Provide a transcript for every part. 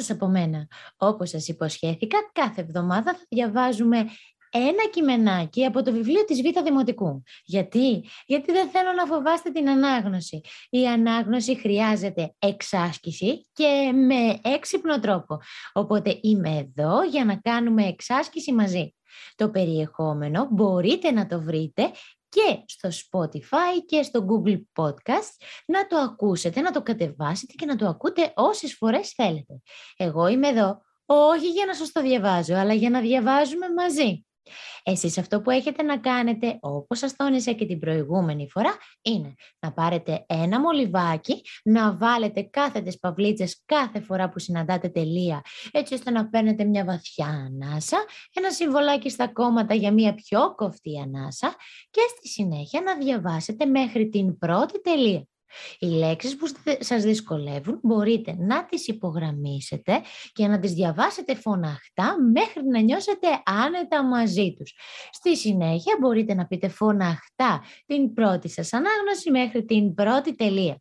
σας από μένα. Όπως σας υποσχέθηκα, κάθε εβδομάδα θα διαβάζουμε ένα κειμενάκι από το βιβλίο της Β' Δημοτικού. Γιατί; Γιατί δεν θέλω να φοβάστε την ανάγνωση. Η ανάγνωση χρειάζεται εξάσκηση και με έξυπνο τρόπο. Οπότε είμαι εδώ για να κάνουμε εξάσκηση μαζί. Το περιεχόμενο μπορείτε να το βρείτε και στο Spotify και στο Google Podcast να το ακούσετε, να το κατεβάσετε και να το ακούτε όσες φορές θέλετε. Εγώ είμαι εδώ όχι για να σας το διαβάζω, αλλά για να διαβάζουμε μαζί. Εσείς αυτό που έχετε να κάνετε, όπως σας τόνισα και την προηγούμενη φορά, είναι να πάρετε ένα μολυβάκι, να βάλετε κάθετες παυλίτσες κάθε φορά που συναντάτε τελεία, έτσι ώστε να παίρνετε μια βαθιά ανάσα, ένα συμβολάκι στα κόμματα για μια πιο κοφτή ανάσα και στη συνέχεια να διαβάσετε μέχρι την πρώτη τελεία. Οι λέξεις που σας δυσκολεύουν μπορείτε να τις υπογραμμίσετε και να τις διαβάσετε φωναχτά μέχρι να νιώσετε άνετα μαζί τους. Στη συνέχεια μπορείτε να πείτε φωναχτά την πρώτη σας ανάγνωση μέχρι την πρώτη τελεία.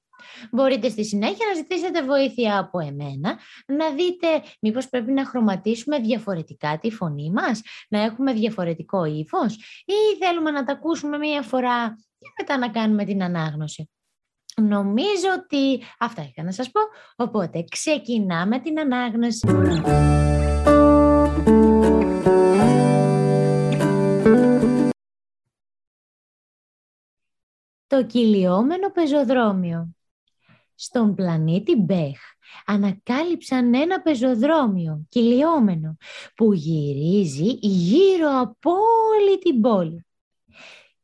Μπορείτε στη συνέχεια να ζητήσετε βοήθεια από εμένα, να δείτε μήπως πρέπει να χρωματίσουμε διαφορετικά τη φωνή μας, να έχουμε διαφορετικό ύφος ή θέλουμε να τα ακούσουμε μία φορά και μετά να κάνουμε την ανάγνωση. Νομίζω ότι αυτά είχα να σας πω, οπότε ξεκινάμε την ανάγνωση. Το κυλιόμενο πεζοδρόμιο. Στον πλανήτη Μπέχ ανακάλυψαν ένα πεζοδρόμιο κυλιόμενο που γυρίζει γύρω από όλη την πόλη.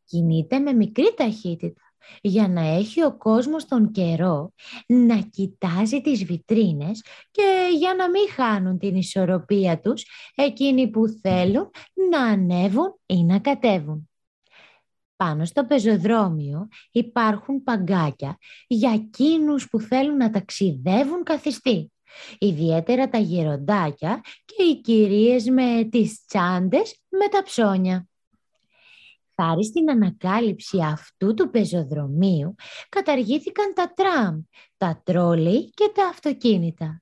Κινείται με μικρή ταχύτητα για να έχει ο κόσμος τον καιρό να κοιτάζει τις βιτρίνες και για να μην χάνουν την ισορροπία τους εκείνοι που θέλουν να ανέβουν ή να κατέβουν. Πάνω στο πεζοδρόμιο υπάρχουν παγκάκια για εκείνους που θέλουν να ταξιδεύουν καθιστή. Ιδιαίτερα τα γεροντάκια και οι κυρίες με τις τσάντες με τα ψώνια. Χάρη στην ανακάλυψη αυτού του πεζοδρομίου καταργήθηκαν τα τραμ, τα τρόλι και τα αυτοκίνητα.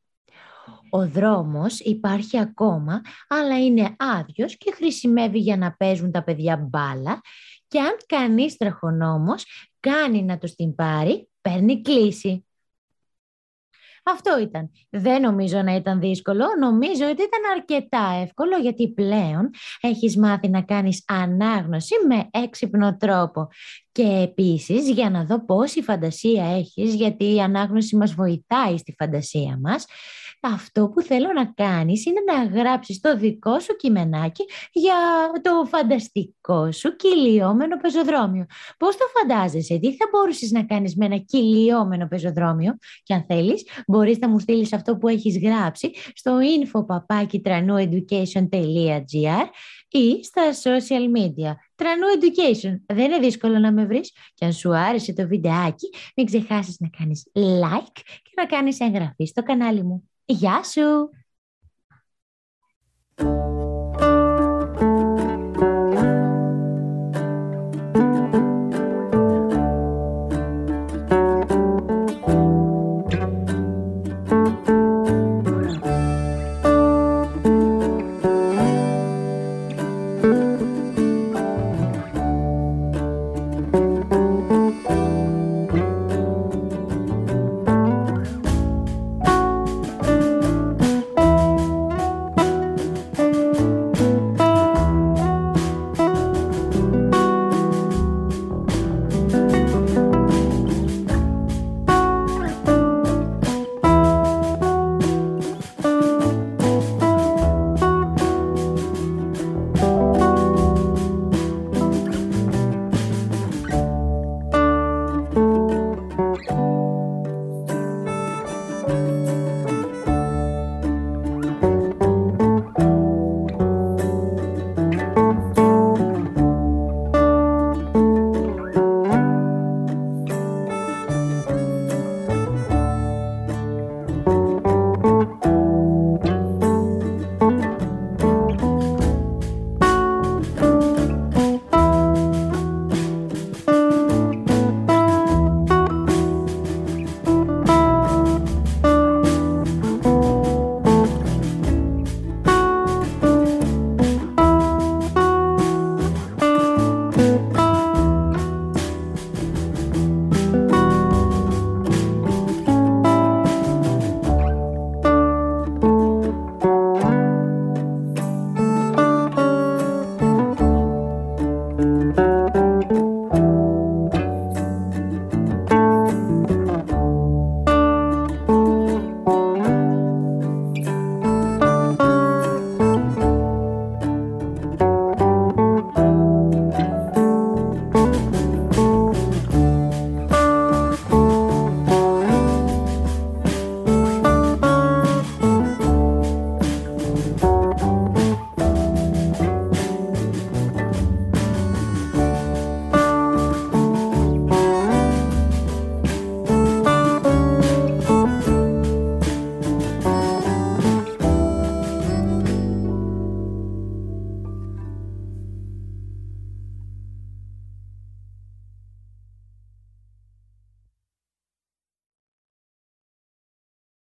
Ο δρόμος υπάρχει ακόμα, αλλά είναι άδειος και χρησιμεύει για να παίζουν τα παιδιά μπάλα και αν κανείς τραχονόμος κάνει να τους την πάρει, παίρνει κλίση. Αυτό ήταν. Δεν νομίζω να ήταν δύσκολο. Νομίζω ότι ήταν αρκετά εύκολο γιατί πλέον έχεις μάθει να κάνεις ανάγνωση με έξυπνο τρόπο. Και επίσης για να δω πόση φαντασία έχεις, γιατί η ανάγνωση μας βοηθάει στη φαντασία μας, αυτό που θέλω να κάνεις είναι να γράψεις το δικό σου κειμενάκι για το φανταστικό σου κυλιόμενο πεζοδρόμιο. Πώς το φαντάζεσαι, τι θα μπορούσες να κάνεις με ένα κυλιόμενο πεζοδρόμιο; Και αν θέλεις μπορείς να μου στείλεις αυτό που έχεις γράψει στο info.papakitranueducation.gr ή στα social media. Τρανού Education. Δεν είναι δύσκολο να με βρεις. Και αν σου άρεσε το βιντεάκι, μην ξεχάσεις να κάνεις like και να κάνεις εγγραφή στο κανάλι μου. Γεια σου!